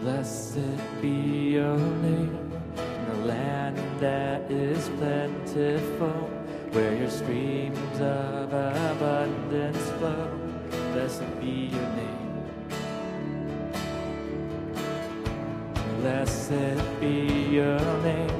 Blessed be your name in a land that is plentiful, where your streams of abundance flow. Blessed be your name. Blessed be your name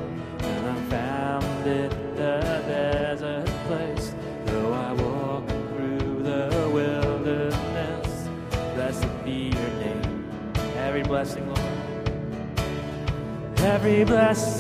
be blessed.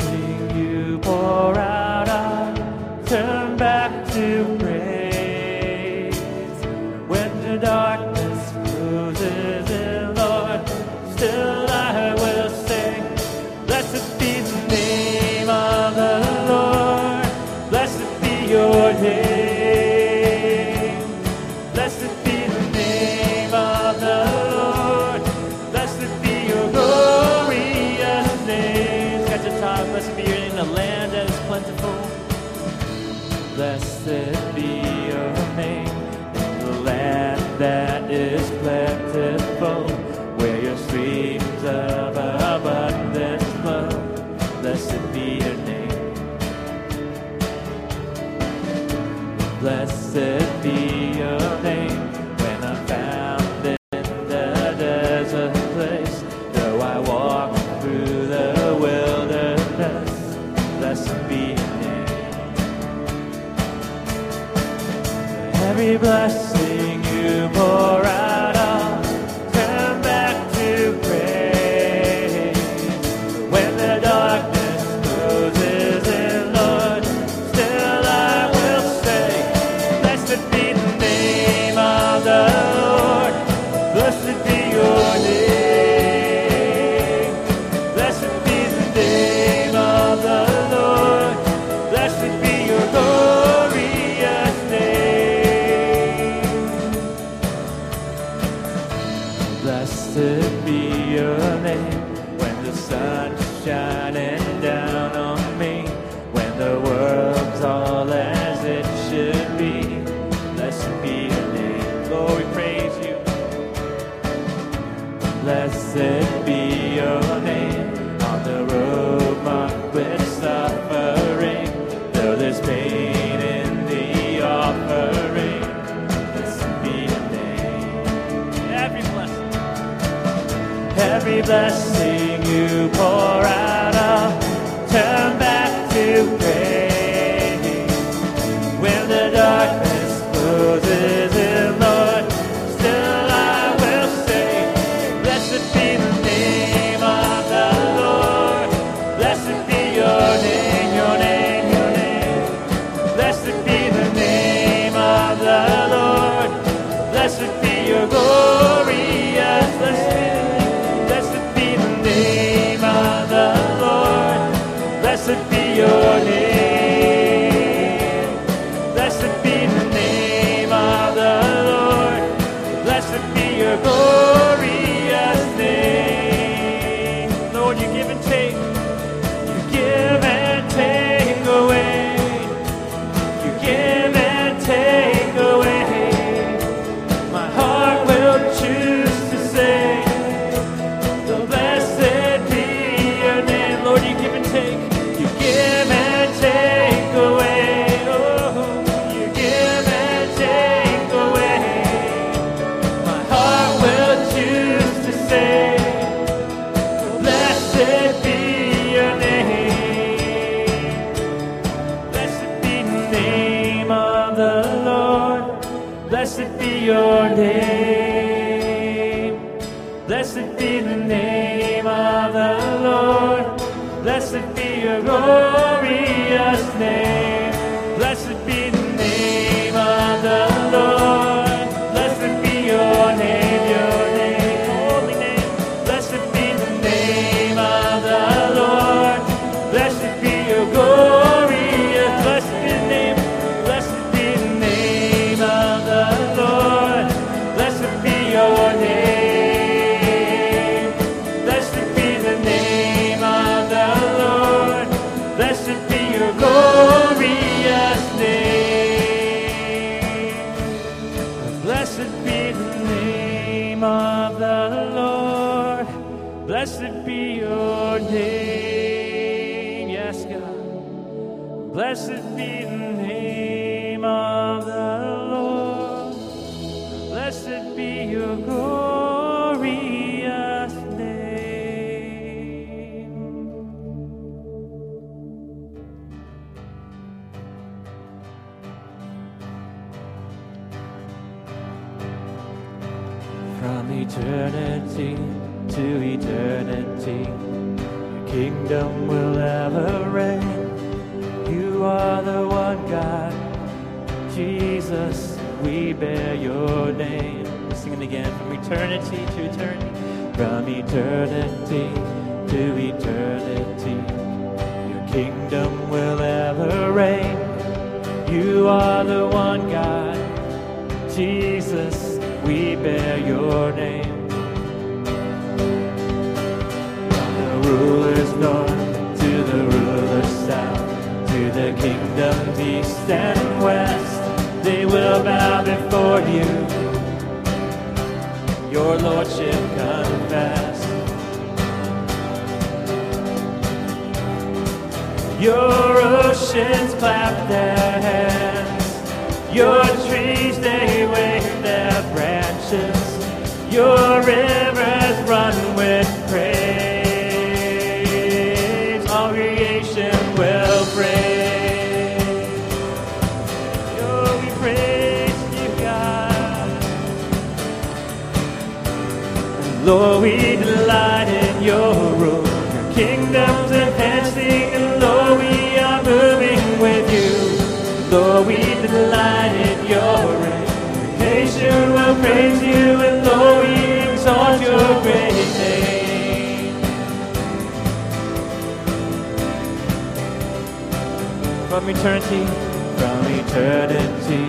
best. Eternity to eternity, your kingdom will ever reign. You are the one God, Jesus, we bear your name. We're singing again from eternity to eternity, from eternity to eternity. Your kingdom will ever reign. You are the one God, Jesus, we bear your name. From the ruler's north to the ruler's south, to the kingdom's east and west, they will bow before you. Your lordship confess. Your oceans clap their hands. Your trees, they branches. Your rivers run with praise. All creation will praise. Oh, we praise you, God. Lord, we delight in your rule. Your kingdom's advancing, and Lord, we are moving with you. Lord, we delight in your From eternity, from eternity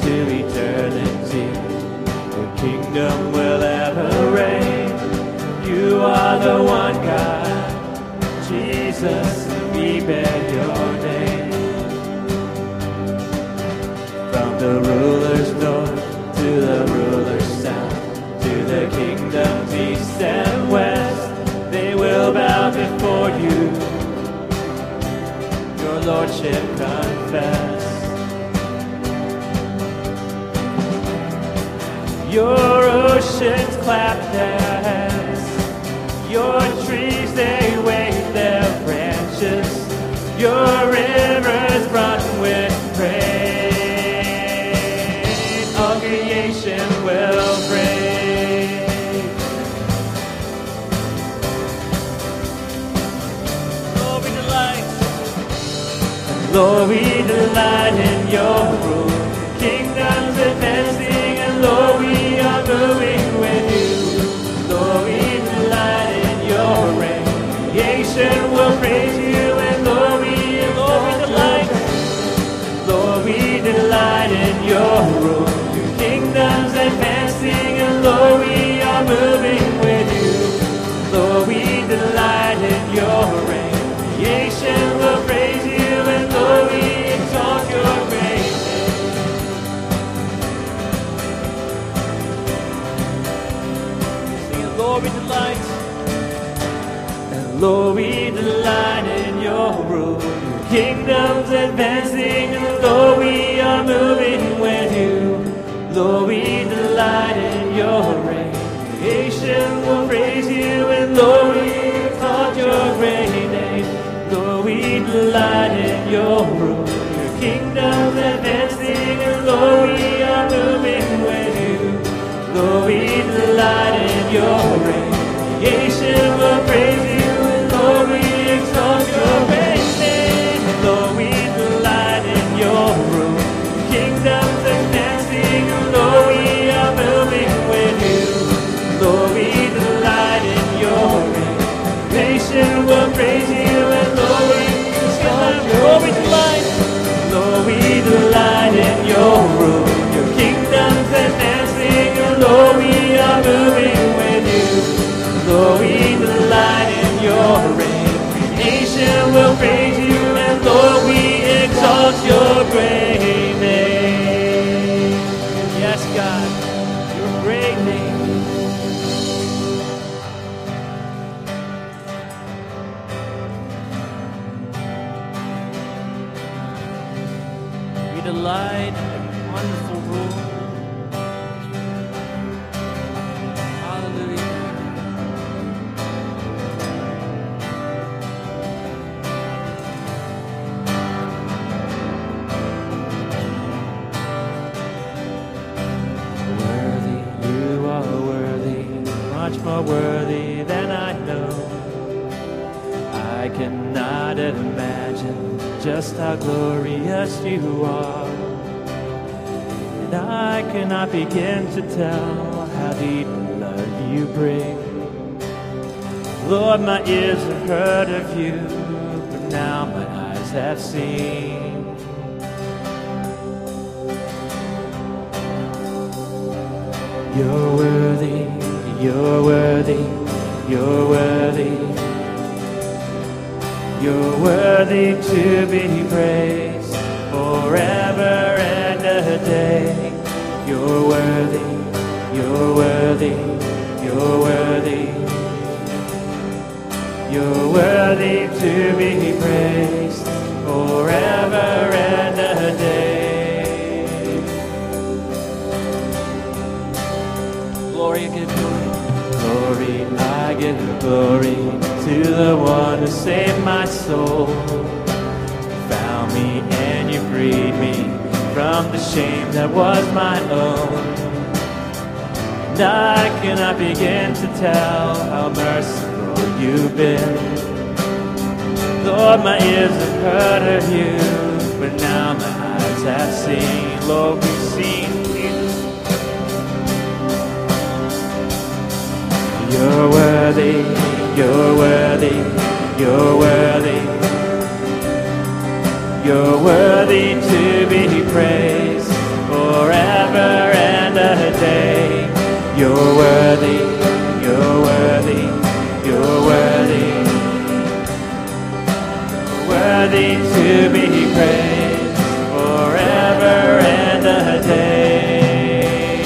to eternity. Your kingdom will ever reign. You are the one God, Jesus, we bear your name. From the ruler's lordship confess. Your oceans clap their hands. Your trees, they wave their branches. Your rivers Lord, we delight in your Lord, we delight in your rule. Your kingdom's advancing, and Lord, we are moving with you. Lord, we begin to tell how deep love you bring. Lord, my ears have heard of you, but now my eyes have seen. You're worthy, you're worthy, you're worthy. You're worthy to be praised You're worthy, you're worthy, you're worthy. You're worthy to be praised forever and a day. Glory, I give glory. Glory, I give glory to the one who saved my soul. Found me and you freed me from the shame that was my own. And I cannot begin to tell how merciful you've been. Lord, my ears have heard of you, but now my eyes have seen. Lord, we've seen you. You're worthy, you're worthy, you're worthy. You're worthy to be praised forever and a day. You're worthy, you're worthy, you're worthy. Worthy to be praised forever and a day.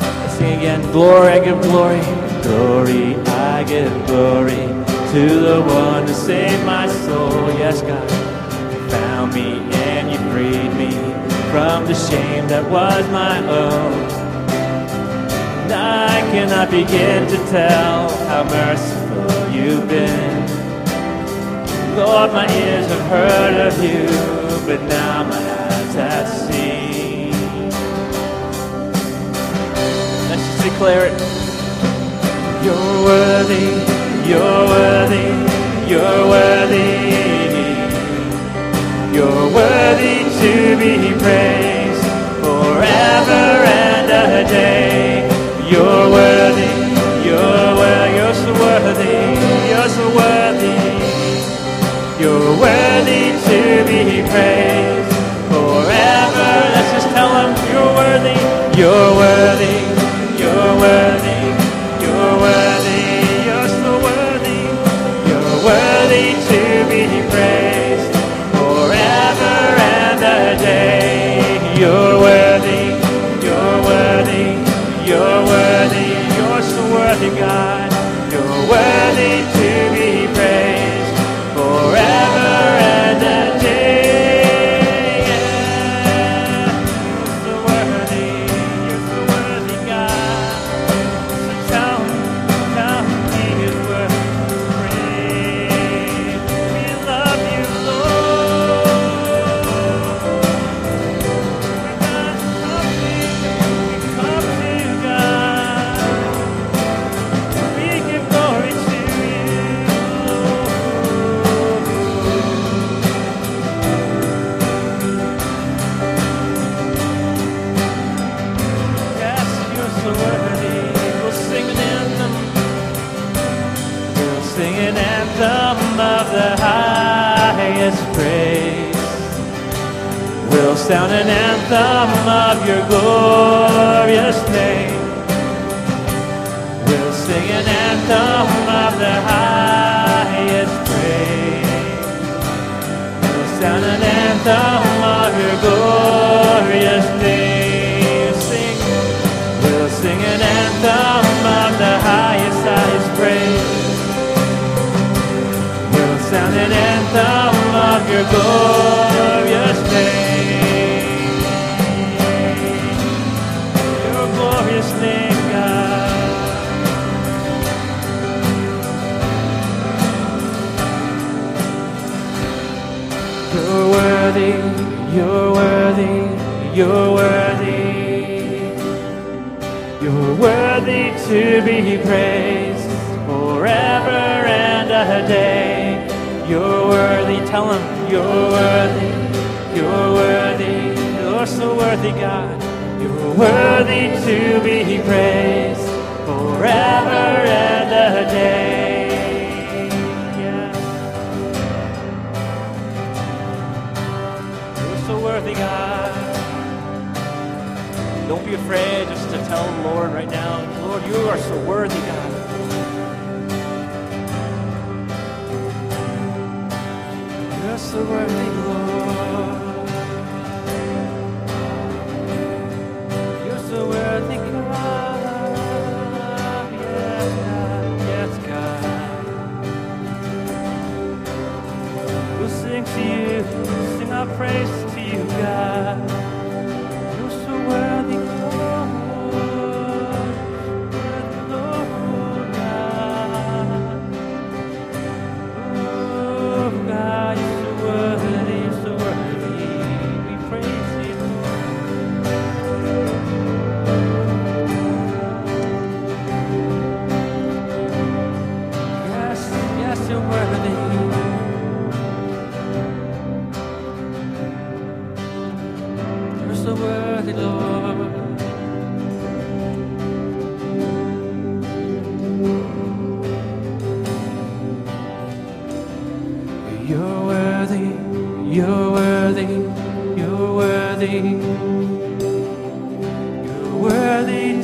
Let's sing again. Glory, I give glory. Glory, I give glory to the one who saved my soul. Yes, God. You found me and you freed me from the shame that was my own. And I cannot begin to tell how merciful you've been. Lord, my ears have heard of you, but now my eyes have seen. Let's just declare it. You're worthy, you're worthy, you're worthy. You're worthy to be praised forever and a day. You're worthy, you're worthy, you're so worthy, you're so worthy. You're worthy to be praised forever. Let's just tell him you're worthy, you're worthy, to be praised sound an anthem of your glorious name. We'll sing an anthem of the highest praise. We'll sound an anthem praise. We'll sound an anthem of your glorious name. Your glorious name, God. You're worthy, you're worthy, you're worthy. You're worthy to be praised forever and a day. You're worthy, tell him you're worthy, you're worthy, you're so worthy, God. You're worthy to be praised forever and a day. Yeah. You're so worthy, God. Don't be afraid just to tell the Lord right now, Lord, you are so worthy, God. You, sing our praise to you, God.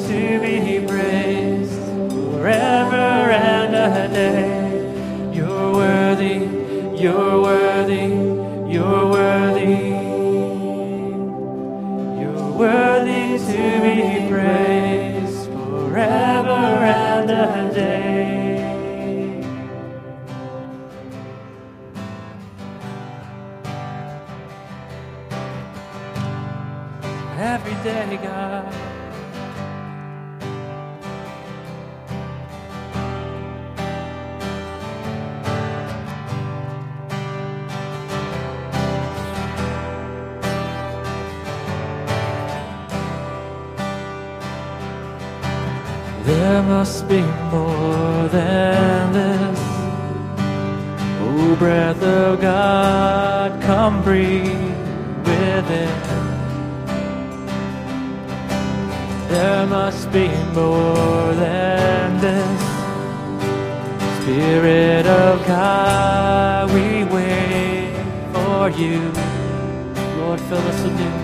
To be within. There must be more than this. Spirit of God, we wait for you. Lord, fill us anew.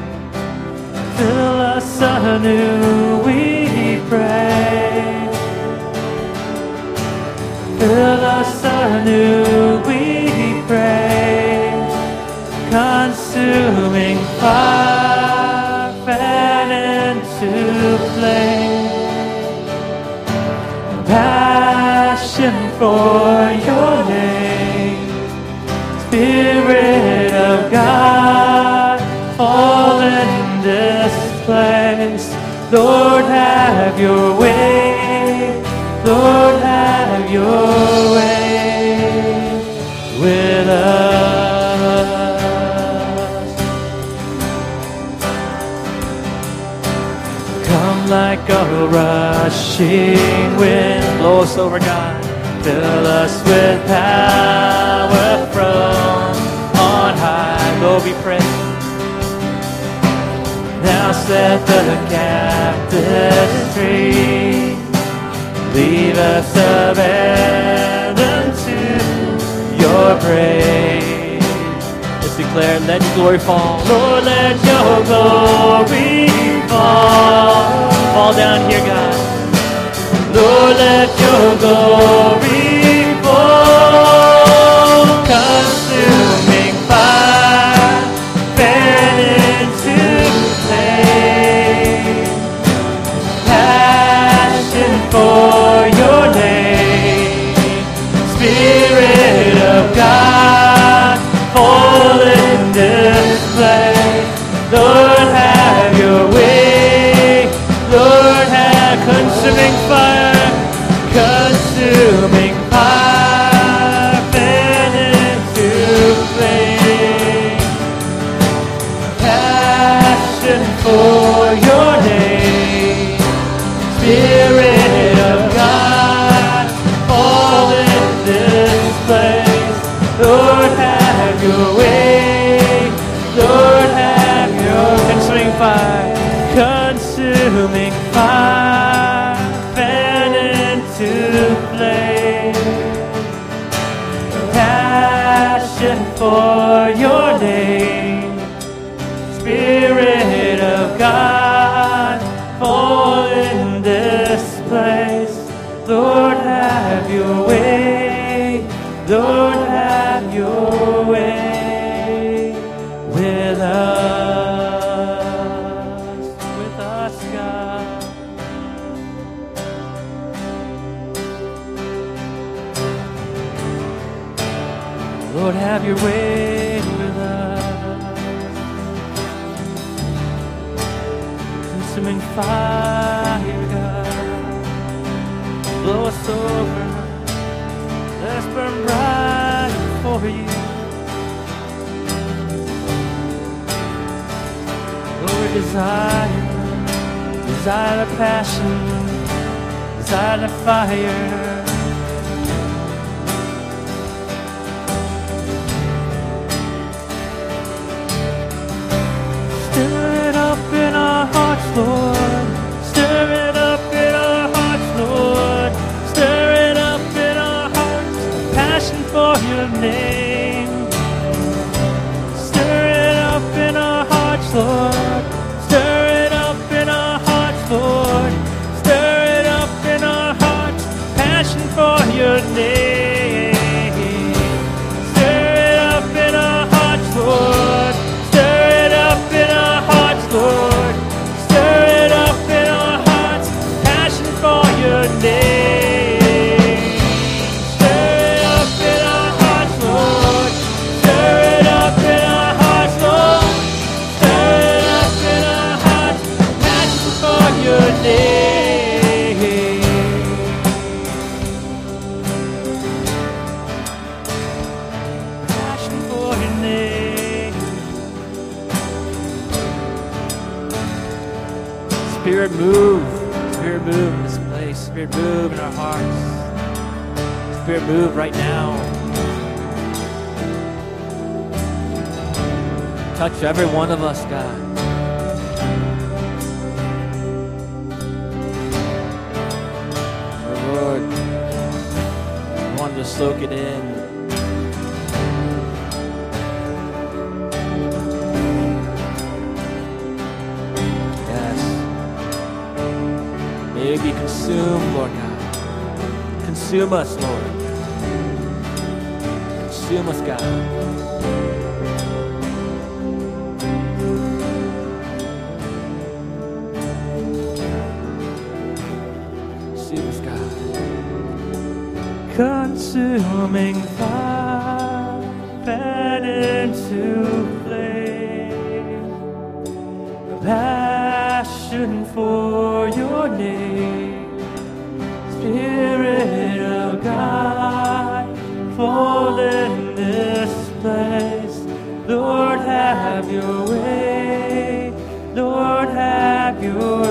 Fill us anew, we pray. Fill us anew, we pray. Consuming fire, fan into flame. Passion for your name. Spirit of God, fall in this place. Lord, have your rushing wind, blows over, God. Fill us with power from on high. Lord, we pray. Now set the captives free. Leave us abandoned to your praise. Let's declare, let your glory fall. Lord, let your glory fall. Fall down here, God. Lord, let your glory desire, desire to passion, desire to fire. Spirit, move right now. Touch every one of us, God. Oh, Lord, we want to soak it in. Yes. May it be consumed, Lord God. Consume us, Lord consume us, God. consuming fire fed into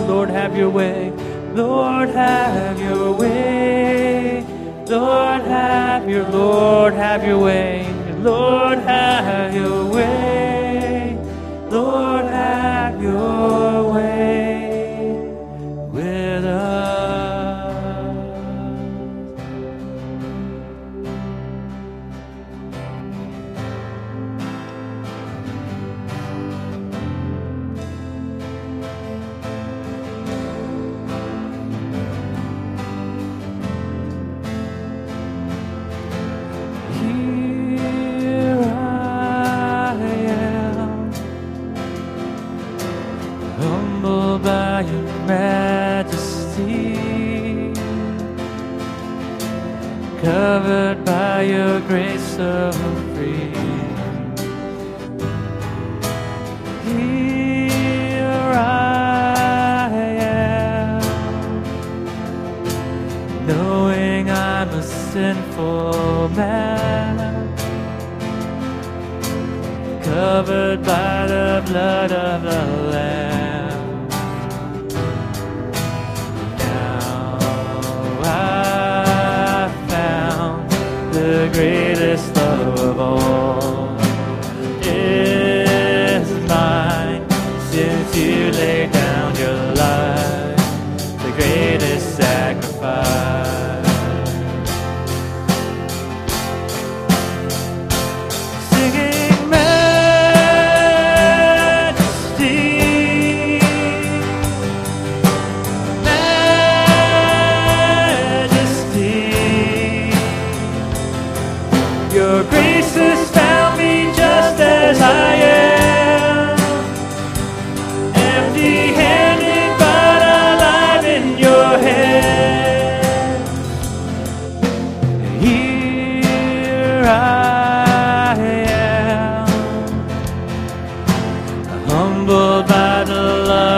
Lord, have your way. Lord, have your way. Lord, have your Lord, have your way. Lord.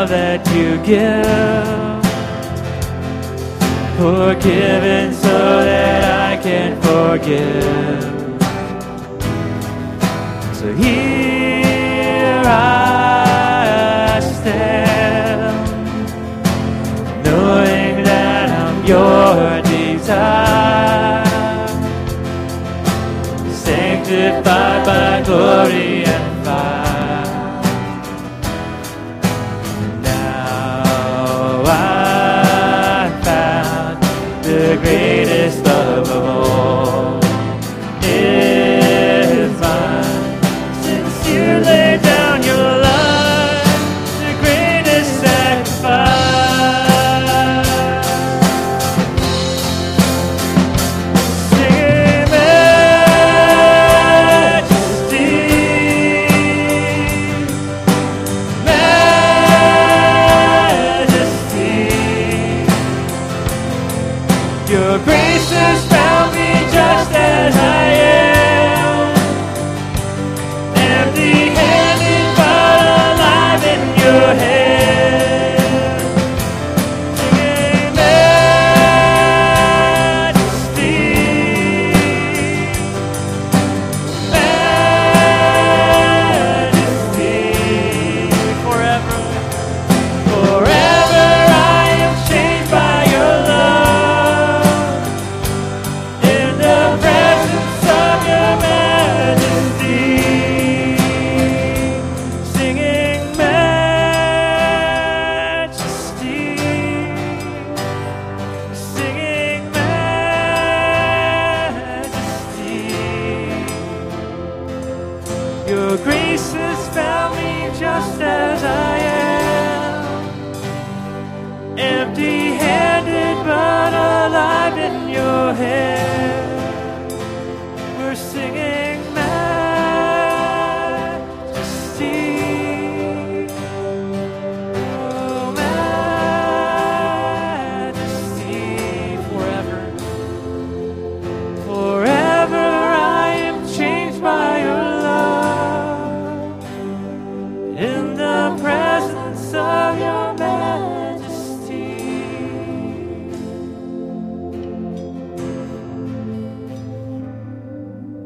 that you give. Forgiven so that I can forgive. So here I stand, knowing that I'm your desire, sanctified by glory.